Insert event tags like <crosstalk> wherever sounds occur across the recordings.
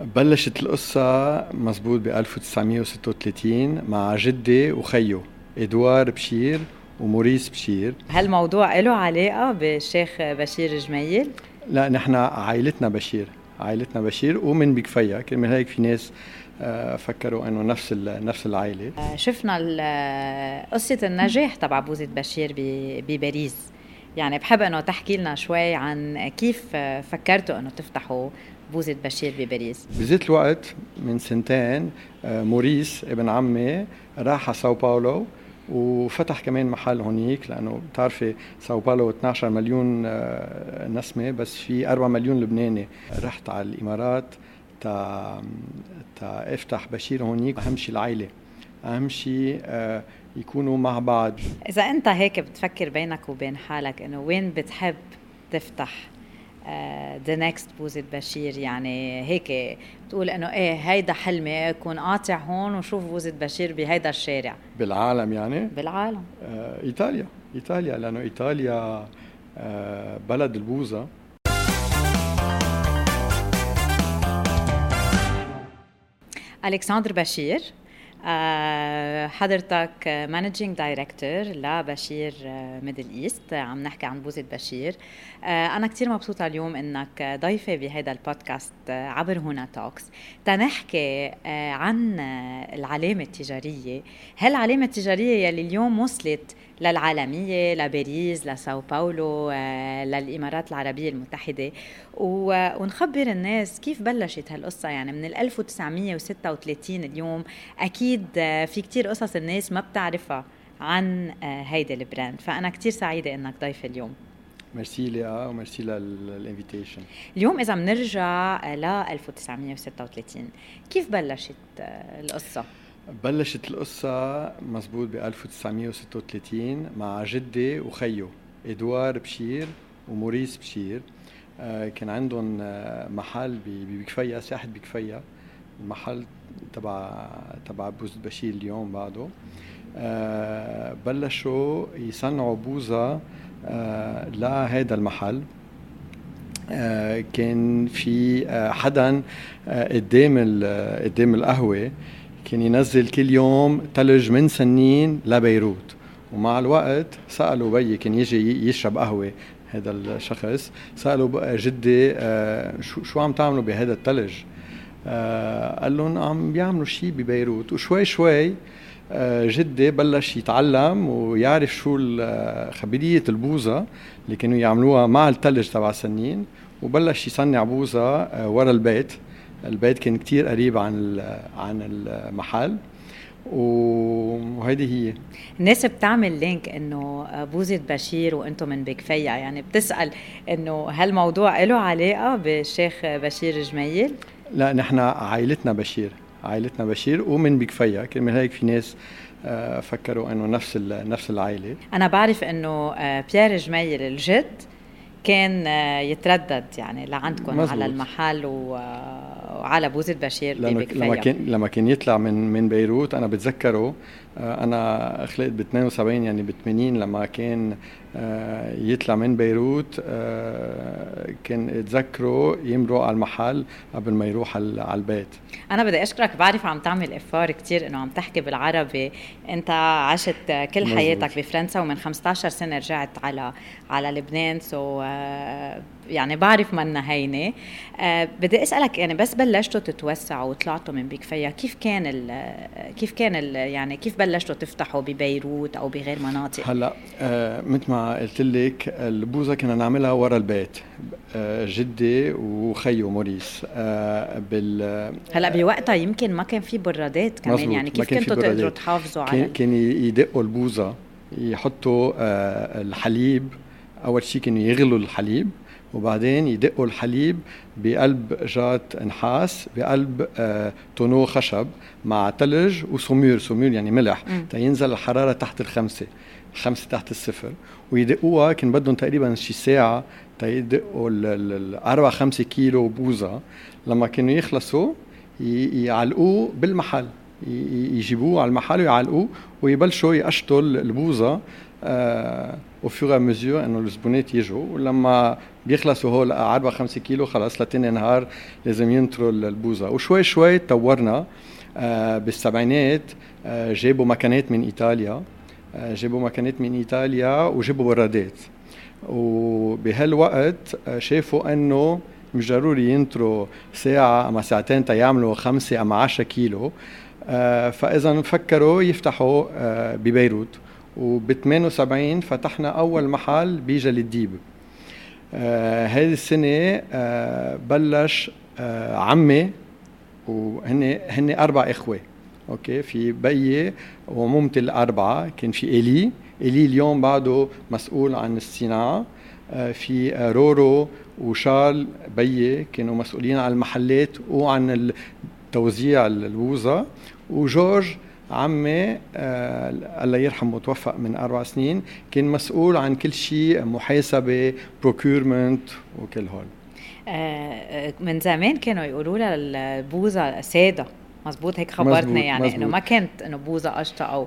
بلشت القصة مزبوط ب 1936 مع جدي وخيه إدوار بشير وموريس بشير. هالموضوع له علاقة بالشيخ بشير جميل؟ لا نحن عائلتنا بشير عائلتنا بشير ومن بكفيا كرمال هيك في ناس آه، فكروا إنه نفس نفس العائلة. آه، شفنا قصة النجاح تبع بوزة بشير بباريس. يعني بحب إنه تحكي لنا شوي عن كيف فكرتوا إنه تفتحوا بوزة بشير بباريس. بذات الوقت من سنتين آه، موريس ابن عمي راح على ساو باولو وفتح كمان محل هونيك لأنه بتعرفي ساو باولو 12 مليون آه، نسمة بس في 4 مليون لبناني. رحت على الإمارات تا تا افتح بشير هونيك. أهم شيء العائلة. أهم شيء آه، يكونوا مع بعض. إذا أنت هيك بتفكر بينك وبين حالك إنه وين بتحب تفتح؟ the next بوزة بشير يعني هيك بتقول إنه إيه هيدا حلمي اكون قاطع هون وشوف بوزة بشير بهيدا الشارع. بالعالم يعني؟ بالعالم. آه إيطاليا إيطاليا لأنه إيطاليا آه بلد البوزة. ألكسندر بشير آه، حضرتك managing director لبشير Middle East عم نحكي عن بوزة بشير. آه، أنا كثير مبسوطة اليوم إنك ضيفة بهذا البودكاست عبر هنا Talks تنحكي آه، عن العلامة التجارية. هالعلامه التجارية يلي اليوم وصلت للعالمية لباريس لساو باولو آه، للإمارات العربية المتحدة؟ ونخبر الناس كيف بلشت هالقصة؟ يعني من 1936 اليوم أكيد آه، في كتير قصص الناس ما بتعرفها عن آه، هيدا ال brand. فأنا كتير سعيدة إنك ضيف اليوم. ميرسي ليا و merci لل invitation. اليوم إذا بنرجع ل 1936 كيف بلشت القصة؟ بلشت القصة مزبوط ب 1936 مع جدي وخيه إدوار بشير وموريس بشير. آه، كان عندهم آه، محل بكفيا ساحة بكفيا المحل تبع تبع بوز بشير اليوم بعده. آه، بلشوا يصنعوا بوزة لهذا المحل. كان في حدا قدام قدام القهوة كان ينزل كل يوم ثلج من سنين لبيروت. ومع الوقت سألوا بيي كان يجي يشرب قهوة هذا الشخص سألوا جدي آه شو شو عم تعملوا بهذا الثلج آه قال لهم عم بيعملوا شيء ببيروت. وشوي شوي آه جدي بلش يتعلم ويعرف شو خبرية البوزة اللي كانوا يعملوها مع الثلج تبع سنين وبلش يصنع بوزة آه، ورا البيت. البيت كان كتير قريب عن عن المحل. وهيدي هي. الناس بتعمل لينك إنه بوزة بشير وأنتم من بكفيا يعني بتسأل إنه هالموضوع له علاقة بالشيخ بشير جميل؟ لا نحن عائلتنا بشير عائلتنا بشير ومن بكفيا كرمال هيك في ناس آه، فكروا إنه نفس نفس العائلة أنا بعرف إنه آه، بيير جميل الجد كان آه، يتردد يعني لعندكم مزبوط. على المحل وعلى بوزة بشير لما لما كان لما كان يطلع من من بيروت أنا بتذكره أنا خلقت ب 72 يعني ب 80 لما كان يطلع من بيروت كان اتذكره يمرق على المحل قبل ما يروح على البيت. أنا بدي أشكرك بعرف عم تعمل إفار كثير إنه عم تحكي بالعربي. أنت عشت كل مزبوط. حياتك بفرنسا ومن 15 سنة رجعت على على لبنان. سو يعني بعرف منا هينة. بدي أسألك يعني بس بلشتوا تتوسعوا وطلعتوا من بكفيا كيف كان ال كيف كان ال يعني كيف بلشتوا تفتحوا ببيروت أو بغير مناطق؟ هلأ مثل ما قلت لك البوزة كنا نعملها ورا البيت. أه جدي وخيو موريس. أه بال هلا بوقتها يمكن ما كان في برادات كمان مزبوط. يعني كيف كنتوا تقدروا تحافظوا على كان يدقوا البوزة يحطوا أه الحليب. أول شيء كانوا يغلوا الحليب وبعدين يدقوا الحليب بقلب جات نحاس بقلب آه تونو خشب مع ثلج وسمير سمير يعني ملح. تينزل الحرارة تحت الخمسة. خمسة تحت الصفر. ويدقوها كان بدهم تقريبا شي ساعة تيدقوا الأربع خمسة كيلو بوزة. لما كانوا يخلصوا يعلقوه بالمحل. يجيبوه على المحل ويعلقوه ويبلشوا يقشطوا البوزة آه وفيغ مزيور إنه الزبونات يجوا ولما بيخلصوا هول عربة 5 كيلو خلص لتاني نهار لازم ينطروا البوزة. وشوي شوي تطورنا آه بالسبعينات آه جابوا مكانات من إيطاليا. جابوا مكانات من إيطاليا وجابوا برادات وبهالوقت آه شافوا إنه مش ضروري ينطروا ساعة أما ساعتين تيعملوا خمسة أما عشرة كيلو. آه فإذا فكروا يفتحوا آه ببيروت. وب 78 فتحنا أول محل بجل الديب آه هذه السنة آه بلش آه عمي وهن هن أربع إخوة. okay في بيي وعمامتي الأربعة كان في إيلي. إيلي اليوم بعده مسؤول عن الصناعة. آه في رورو وشارل بيي كانوا مسؤولين عن المحلات وعن توزيع البوزة وجورج عمي آه الله يرحمه توفى من أربع سنين كان مسؤول عن كل شيء محاسبة procurement وكل هول. آه من زمان كانوا يقولوا لها البوزة ساده مزبوط هيك خبرتنا يعني مزبوط. انه ما كانت إنه بوزة قشطة أو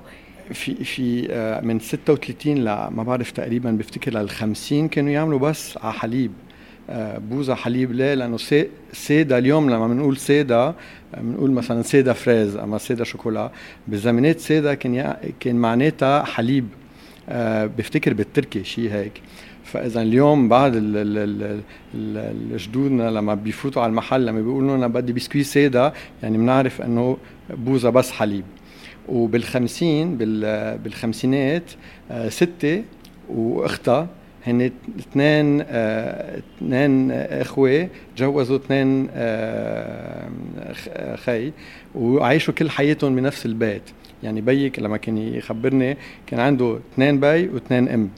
في في آه من 36 ل ما بعرف تقريبا بفتكر لل 50 كانوا يعملوا بس على حليب. آه، بوزة حليب ليه؟ لأنه سيدا اليوم لما بنقول سيدا بنقول مثلا سيدا فريز أما سيدا شوكولا. بالزمانات سيدا كان كان معناتها حليب. آه، بفتكر بالتركي شيء هيك. فإذا اليوم بعد جدودنا لما بيفوتوا على المحل لما بيقولوا لنا بدي بسكوي سيدا يعني بنعرف إنه بوزة بس حليب. وبالخمسين بالخمسينات آه، ستة وأختها هن اثنين آه، اثنين إخوة تجوزوا اثنين آه، خي وعايشوا كل حياتهم بنفس البيت. يعني بيك لما كان يخبرني كان عنده اثنين بي واثنين ام.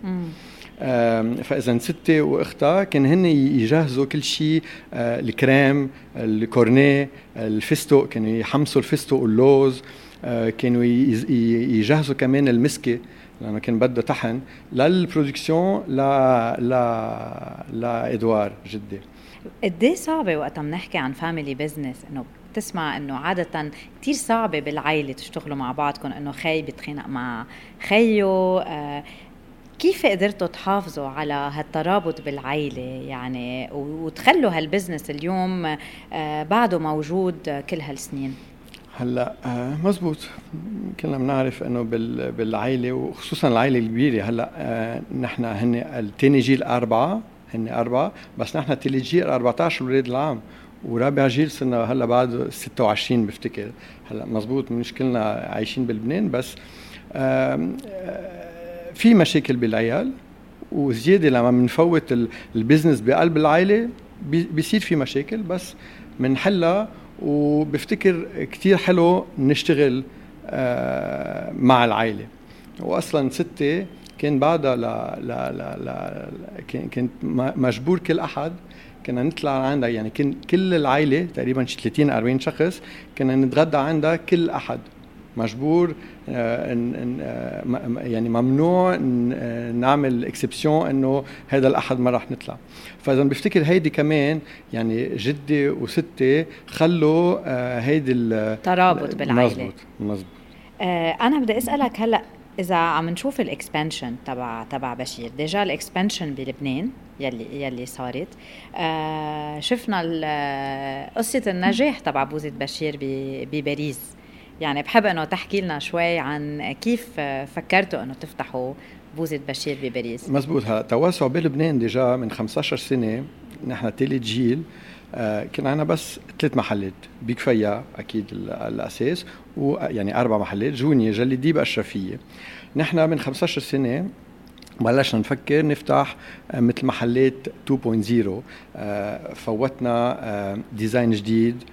فإذا ستي وأختها كان هن يجهزوا كل شيء آه، الكريم ال cornet الفستق كانوا يحمصوا الفستق واللوز كانوا يجهزوا كمان المسكة لأنه كان بده طحن لل production ل ل لادوار جدي. قد إيه صعبة وقت عم نحكي عن family business إنه بتسمع إنه عادة كثير صعبة بالعائلة تشتغلوا مع بعضكم إنه خي بيتخانق مع خيه آه كيف قدرتوا تحافظوا على هالترابط بالعائله يعني وتخلوا هال business اليوم آه بعده موجود كل هالسنين؟ هلا آه مزبوط. كلنا بنعرف إنه بالعائله وخصوصا العائله الكبيرة. هلا آه نحن هن الثاني جيل أربعة هن أربعة بس نحن ثالث جيل 14 ولاد العام ورابع جيل صرنا هلا بعد 26 بفتكر. هلا مزبوط مش كلنا عايشين بلبنان بس آه في مشاكل بالعيال وزيادة لما بنفوت البزنس بقلب العائله بيصير في مشاكل بس بنحلها وبفتكر كتير حلو نشتغل آه، مع العائله واصلا ستي كان بعدها ل ل ل ل كنت مجبور كل أحد. كنا نطلع عندها يعني كل العائله تقريبا شي 30 40 شخص كنا نتغدى عندها كل أحد. مجبور آه، آه، يعني ممنوع آه، نعمل اكسبسيون إنه هذا الأحد ما راح نطلع. فإذا بفتكر هيدي كمان يعني جدي وستي خلوا هيدي الترابط بالعائلة. مزبوط مزبوط. أنا بدي أسألك هلأ إذا عم نشوف ال expansion تبع تبع بشير. déjà ال expansion بلبنان يلي يلي صارت آه شفنا قصة النجاح تبع بوزة بشير بباريس. يعني بحب إنه تحكي لنا شوي عن كيف فكرتوا إنه تفتحوا بوزة بشير بباريس. مزبوط. هلا توسع بلبنان déjà من 15 سنة نحن ثالث جيل. آه كان عندنا بس ثلاث محلات بكفيا أكيد الأساس ويعني أربع محلات جونيا جلي ديب اشرفيه نحن من 15 سنة بلشنا نفكر نفتح آه، مثل محلات 2.0 آه فوتنا design جديد.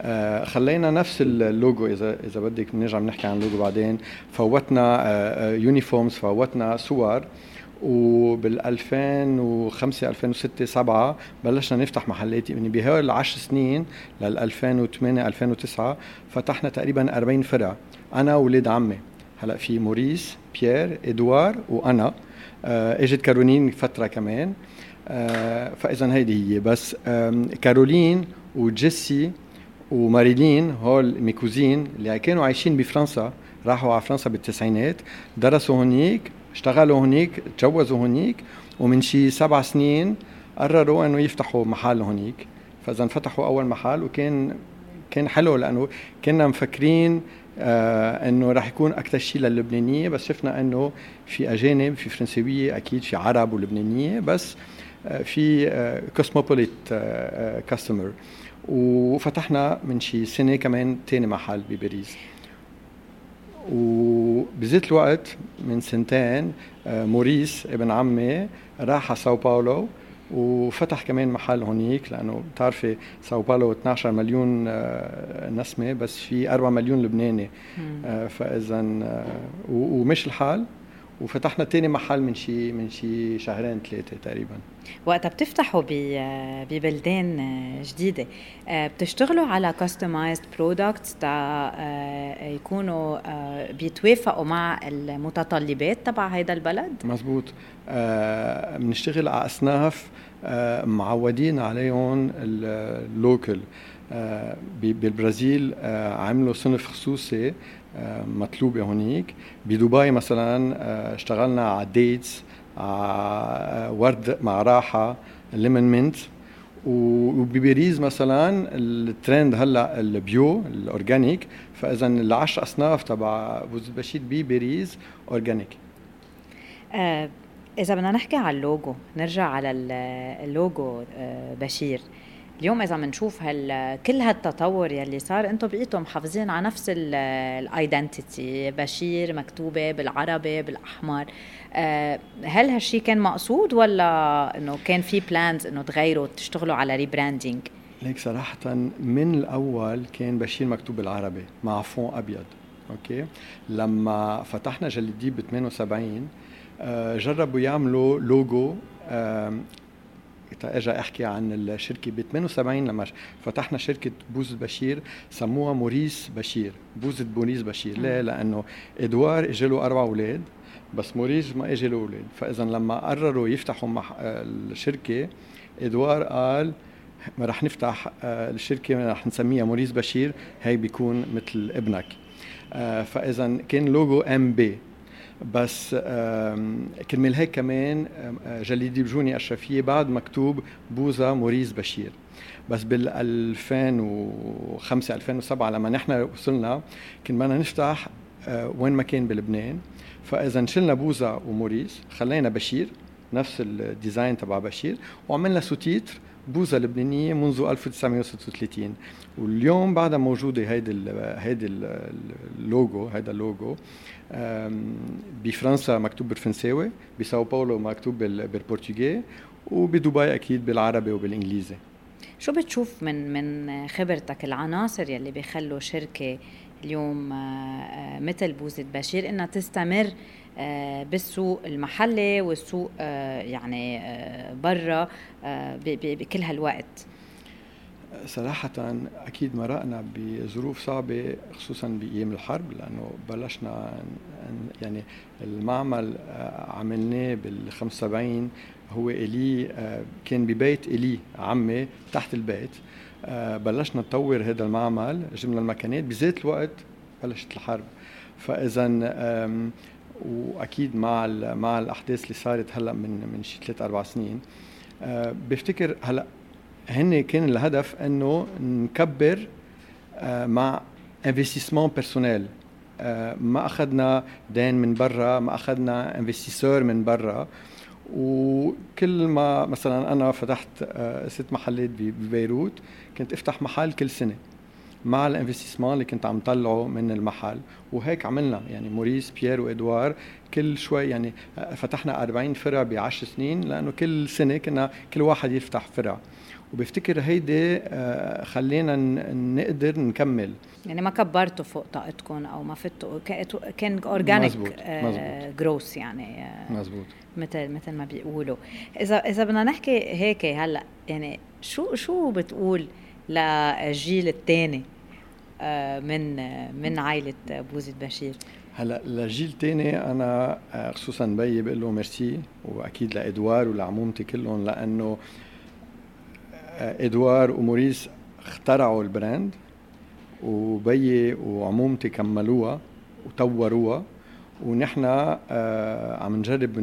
آه خلينا نفس اللوجو. اذا إذا بدك بنرجع بنحكي عن اللوجو بعدين. فوتنا آه uniforms آه، فوتنا صور. وبال 2005 2006 7 بلشنا نفتح محلات. يعني بهول العشر سنين لل 2008 2009 فتحنا تقريبا 40 فرع. أنا واولاد عمي. هلأ في موريس بيير إدوار وأنا. آه إجت كارولين فترة كمان. آه فاذا هيدي هي. بس كارولين وجيسي وماريلين هول mes cousines اللي كانوا عايشين بفرنسا راحوا على فرنسا بالتسعينات درسوا هنيك اشتغلوا هنيك تجوزوا هنيك ومن شي سبع سنين قرروا إنه يفتحوا محل هونيك. فإذا فتحوا أول محل وكان كان حلو لأنه كنا مفكرين آه إنه راح يكون أكثر شيء للبنانية بس شفنا إنه في أجانب في فرنسوية أكيد في عرب ولبنانية بس آه في آه كوسموبوليت كاستمر وفتحنا من شي سنة كمان ثاني محل بباريس. وبذات الوقت من سنتين آه، موريس ابن عمي راح على ساو باولو وفتح كمان محل هونيك لأنه بتعرفي ساو باولو 12 مليون آه، نسمة بس في 4 مليون لبناني. آه، فاذا ومش الحال. وفتحنا تاني محل من شي من شي شهرين ثلاثة تقريبا. وقتها بتفتحوا ببلدان جديدة. بتشتغلوا على customized products تا يكونوا بيتوافقوا مع المتطلبات تبع هذا البلد؟ مزبوط. بنشتغل على أصناف معودين عليهم ال local بالبرازيل عملوا صنف خصوصي مطلوبه هونيك. بدبي مثلا آه، اشتغلنا على dates على آه، ورد مع راحة lemon mint وبباريس مثلا الترند هلأ ال bio ال organic فاذا العشر أصناف تبع بوظة بشير بباريس organic آه إذا بدنا نحكي على اللوجو نرجع على اللوجو آه بشير. اليوم إذا بنشوف هال كل هالتطور يلي صار أنتم بقيتوا محافظين على نفس ال identity بشير مكتوبة بالعربي بالأحمر. آه، هل هالشيء كان مقصود ولا إنه كان في plans إنه تغيروا تشتغلوا على rebranding ليك صراحة من الأول كان بشير مكتوب بالعربي مع fond أبيض okay؟ لما فتحنا جل الديب ب 78 جربوا يعملوا لوجو اجى أحكي عن الشركة ب 78 لما فتحنا شركة بوظة بشير سموها موريس بشير بوظة موريس بشير. ليه؟ لأنه إدوار اجى له أربع أولاد بس موريس ما اجى له أولاد. فإذا لما قرروا يفتحوا مح الشركة إدوار قال ما رح نفتح آه، الشركة رح نسميها موريس بشير هي بيكون مثل ابنك. آه، فإذا كان logo MB بس كرمال هيك كمان جل الديب بجونيه اشرفيه بعد مكتوب بوظة موريس بشير. بس بال 2005 2007 لما نحن وصلنا كنا بدنا نفتح آه، وين ما كان بلبنان. فإذا شلنا بوظة وموريس خلينا بشير نفس ال design تبع بشير وعملنا sous-titre بوظة لبنانية منذ 1936 واليوم بعدها موجودة هيدي هيدي اللوجو هيدا اللوجو بفرنسا مكتوب بالفرنساوي بساو باولو مكتوب بالبرتغالي وبدبي أكيد بالعربي وبالإنجليزي. شو بتشوف من من خبرتك العناصر يلي بيخلوا شركة اليوم آه، آه، مثل بوظة بشير إنها تستمر بالسوق المحلي والسوق يعني برا بكل هالوقت. صراحة أكيد مرقنا بظروف صعبة خصوصا بأيام الحرب لأنه بلشنا يعني المعمل آه، عملناه بال 75 هو إلي آه، كان ببيت إلي عمي تحت البيت. آه، بلشنا نطور هذا المعمل جبنا المكانات بذات الوقت بلشت الحرب. فإذا وأكيد مع مع الأحداث اللي صارت هلأ من من شي ثلاث أربع سنين. بفتكر هلأ هن كان الهدف إنه نكبر آه، مع إنفستيسمون بيرسونيل. آه، ما أخذنا دين من برا ما أخذنا إنفستيسور من برا. وكل ما مثلا أنا فتحت آه، ست محلات ببيروت كنت أفتح محل كل سنة. مع ال investissement اللي كنت عم طلعه من المحل. وهيك عملنا. يعني موريس بيير وادوار كل شوي يعني فتحنا 40 فرع ب 10 سنين لأنه كل سنة كنا كل واحد يفتح فرع. وبفتكر هيدي آه، خلينا نقدر نكمل. يعني ما كبرتوا فوق طاقتكم أو ما فتوا كان organic growth يعني آه، مزبوط. مثل مثل ما بيقولوا. اذا إذا بدنا نحكي هيك هلأ يعني شو شو بتقول للجيل الثاني آه، من من عائلة بوظة بشير. هلا للجيل الثاني أنا خصوصا بيي بقول له ميرسي وأكيد لإدوار ولعمومتي كلهم لأنه إدوار وموريس اخترعوا ال brand وبيي وعمومتي كملوها وطوروها ونحن آه، عم نجرب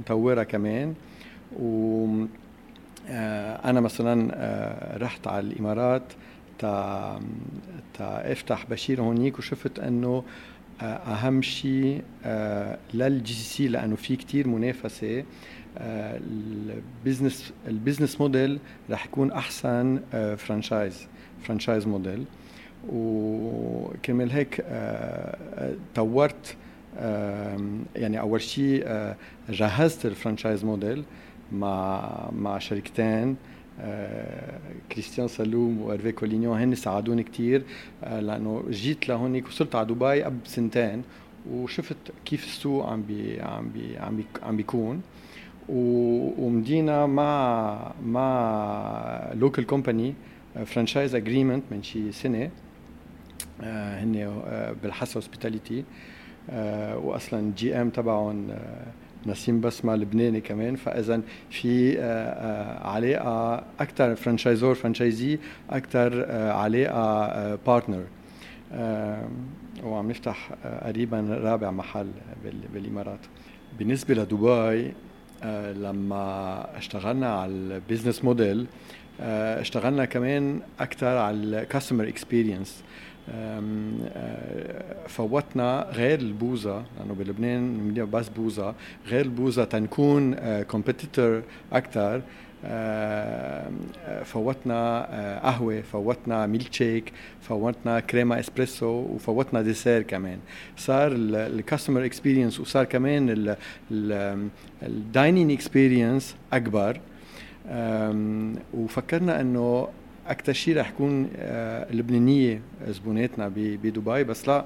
نطورها كمان. و أنا مثلا رحت على الإمارات تا تا أفتح بشير هونيك وشفت إنه أهم شيء لل GCC لأنه في كتير منافسة ال business ال business model رح يكون أحسن franchise franchise model. وكرمال هيك طورت يعني أول شيء جهزت ال franchise model. مع مع شركتين كريستيان سلوم وارفي كولينيون هن ساعدوني كثير لأنه جيت لهونيك وصلت على دبي قبل سنتين وشفت كيف السوق عم بي عم بي عم بي عم بيكون. ومضينا مع مع local company franchise agreement من شي سنة هن بالحس hospitality واصلا GM تبعهم نسيم بسمة لبناني كمان. فاذا في علاقة أكثر franchisor franchisee أكثر علاقة partner وعم نفتح قريبا رابع محل بالإمارات. بالنسبة لدبي لما اشتغلنا على ال business model اشتغلنا كمان أكثر على ال customer experience فوتنا غير البوزة لأنه بلبنان بس بوزة غير البوزة تنكون competitor أكثر فوتنا قهوة فوتنا ميلك شيك فوتنا crema espresso وفوتنا dessert كمان. صار ال customer experience وصار كمان ال dining experience أكبر. وفكرنا إنه أكثر شيء رح يكون اللبنانيه زبوناتنا بدبي بس لا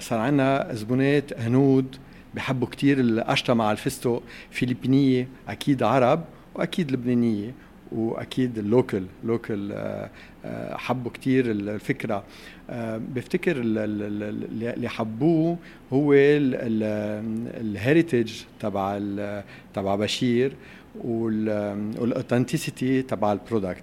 صار عندنا زبونات هنود بحبوا كثير القشطة مع الفستق فلبينية أكيد عرب وأكيد لبنانية وأكيد ال local local حبوا كثير الفكرة. بفتكر اللي حبوه هو ال heritage تبع تبع بشير. وال authenticity تبع ال product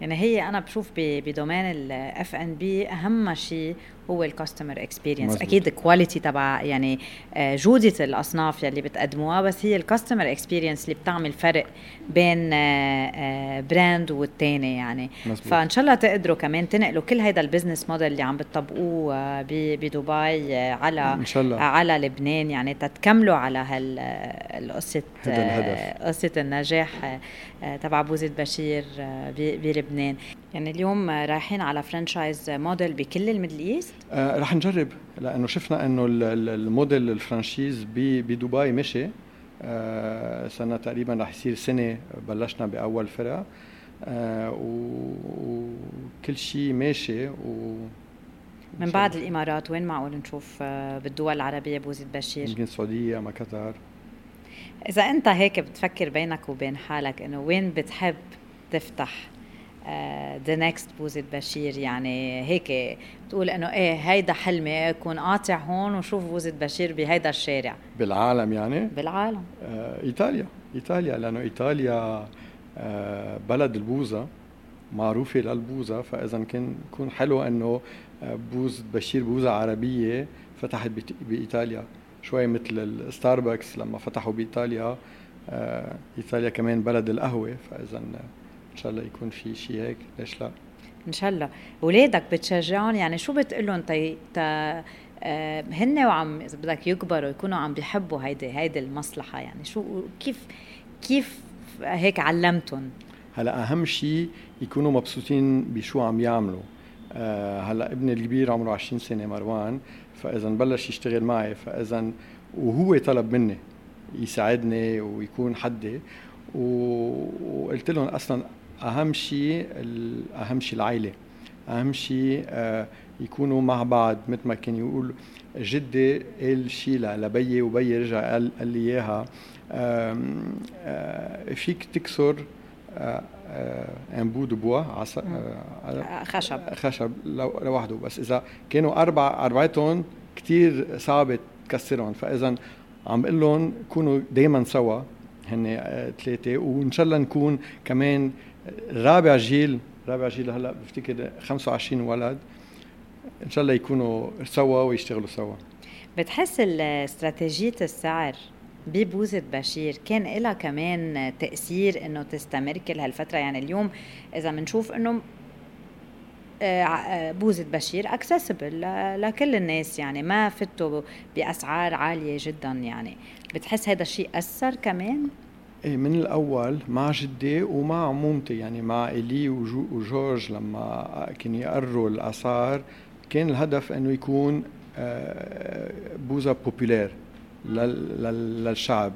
يعني هي أنا بشوف ب domain ال F&B أهم شيء هو ال customer experience أكيد ال quality تبع يعني آه، جودة الأصناف يلي بتقدموها بس هي ال customer experience اللي بتعمل فرق بين brand آه، آه، والتاني يعني. مزبوط. فإن شاء الله تقدروا كمان تنقلوا كل هيدا ال business model اللي عم بتطبقوه بدبي على إن شاء الله. على لبنان يعني تتكملوا على هالقصه قصة النجاح تبع بوزة بشير بلبنان. يعني اليوم رايحين على franchise model بكل ال Middle East؟ آه رح نجرب لأنه شفنا إنه ال model ال franchise بدبي مشي. آه سنة تقريبا رح يصير سنة بلشنا بأول فرع. آه وكل شيء ماشي و من بعد الإمارات وين معقول نشوف آه، بالدول العربية بوزة بشير؟ يمكن السعودية ما قطر. إذا أنت هيك بتفكر بينك وبين حالك إنه وين بتحب تفتح the next بوزة بشير يعني هيك بتقول إنه إيه هيدا حلمي اكون قاطع هون وشوف بوزة بشير بهيدا الشارع. بالعالم يعني؟ بالعالم. آه إيطاليا إيطاليا لأنه إيطاليا آه بلد البوزة معروفة للبوزة فإذا كان يكون حلو إنه آه، بوز بشير بوزة عربية فتحت بإيطاليا. شوي مثل الستاربكس لما فتحوا بإيطاليا آه، إيطاليا كمان بلد القهوة فإذا ان شاء الله يكون في شيء هيك ليش لا ان شاء الله اولادك بتشجعهم يعني شو بتقول لهم تي تا آه هن وعم إذا بدك يكبروا يكونوا عم بيحبوا هيدي هيدي المصلحة يعني شو كيف كيف هيك علمتهم؟ هلا أهم شيء يكونوا مبسوطين بشو عم يعملوا. آه هلا ابني الكبير عمره 20 سنة مروان فإذا بلش يشتغل معي فإذا وهو طلب مني يساعدني ويكون حدي. وقلت لهم أصلا أهم شيء أهم شيء العائلة. أهم شيء آه، يكونوا مع بعض مثل ما كان يقول جدي قال شيء لبيي وبيي رجع قال, قال لي إياها. آه، فيك تكسر un bout de bois خشب. خشب لوحده. بس إذا كانوا أربع اربعتهم كثير صعب تكسرهم. فإذا عم بقول لهم كونوا دائما سوا هن ثلاثة وإن شاء الله نكون كمان رابع جيل رابع جيل هلا بفتكر 25 ولد. إن شاء الله يكونوا سوا ويشتغلوا سوا. بتحس استراتيجية السعر ببوزة بشير؟ كان لها كمان تأثير إنه تستمر كل هالفترة؟ يعني اليوم إذا بنشوف إنه آه، آه، بوزة بشير accessible لكل الناس يعني ما فتوا بأسعار عالية جدا يعني. بتحس هذا الشيء أثر كمان؟ إيه من الأول مع جدي ومع عمومتي يعني مع إلي وجورج لما كانوا يقرروا الأسعار كان الهدف إنه يكون آه، بوزة populaire للشعب.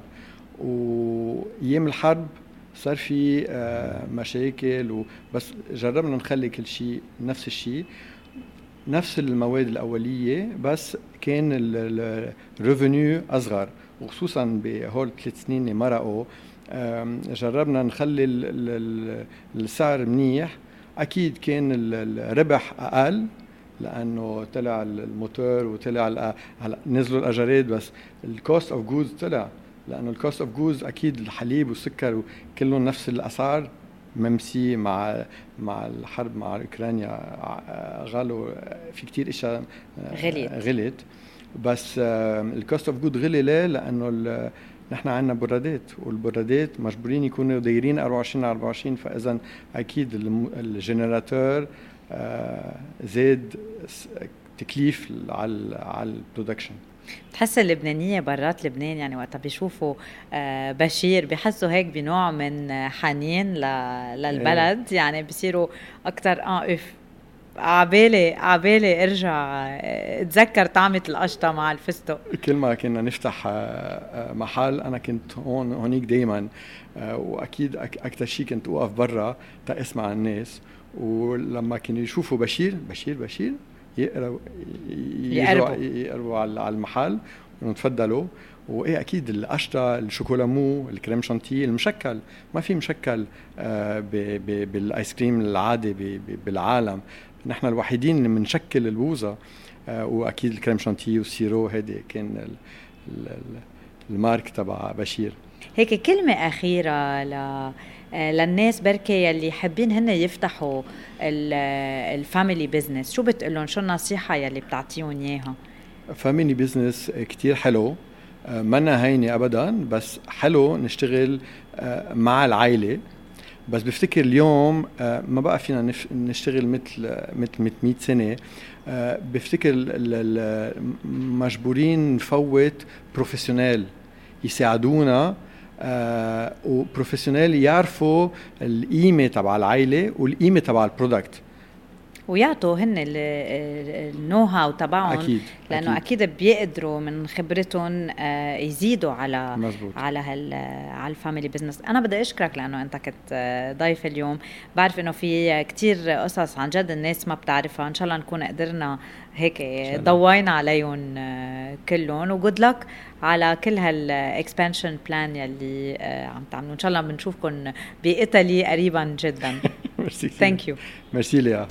وأيام الحرب صار في آه، مشاكل وبس جربنا نخلي كل شيء نفس الشيء. نفس المواد الأولية بس كان ال revenue أصغر. وخصوصا بهول ثلاث سنين اللي مرقوا جربنا نخلي السعر منيح. أكيد كان الربح أقل لأنه طلع الموتور وطلع هلا نزلوا الاجارات بس ال cost of goods طلع لأنه ال cost of goods أكيد الحليب والسكر كلهم نفس الأسعار ممسي مع مع الحرب مع أوكرانيا غلوا في كثير إشياء غليت. غلت بس ال cost of good غلي ليه؟ لأنه نحن عندنا برادات والبرادات مجبورين يكونوا دايرين 24 على 24 فإذا أكيد ال generator آه، زاد تكليف على على ال production بتحس اللبنانية برات لبنان يعني وقتها بيشوفوا آه، بشير بحسوا هيك بنوع من حنين للبلد إيه. يعني بصيروا أكثر آه إيه عبالي عبالي ارجع آه، اتذكر طعمة القشطة مع الفستق. كل ما كنا نفتح محل أنا كنت هون هونيك دائما وأكيد أكثر شيء كنت أوقف برا تاسمع الناس. ولما كانوا يشوفوا بشير بشير بشير يقروا يقربوا. يقربوا على المحل تفضلوا وإيه أكيد القشطة ال chocolat mou ال crème chantilly المشكل ما في مشكل آه، بالآيس كريم العادي بالعالم. نحن الوحيدين اللي بنشكل البوظه آه، وأكيد ال crème chantilly وال sirop هيدي كان ال marque تبع بشير. هيك كلمة أخيرة ل آه، للناس بركي يلي حابين هن يفتحوا ال family business شو بتقول لهم؟ شو النصيحة يلي بتعطيهم إياها؟ family business كتير حلو. آه، منا هينة ابدا بس حلو نشتغل مع العائلة. بس بفتكر اليوم ما بقى فينا نشتغل مثل مثل 100 سنة. بفتكر مجبورين نفوت professional يساعدونا آه و professional يعرفوا القيمة تبع العائلة والقيمة تبع ال product ويعطوا هن ال know-how تبعهم أكيد لأنه أكيد, أكيد بيقدروا من خبرتهم آه، يزيدوا على مزبوط. على هال على ال family business. أنا بدي أشكرك لأنه أنت كنت آه، ضيف اليوم. بعرف إنه في كتير قصص عن جد الناس ما بتعرفها. إن شاء الله نكون قدرنا هيك ضوينا عليهم آه، كلهم. و good luck على كل هال expansion plan يلي عم تعملوا إن شاء الله بنشوفكم بإيطالي قريبا جدا. <laughs> merci thank you merci ليا.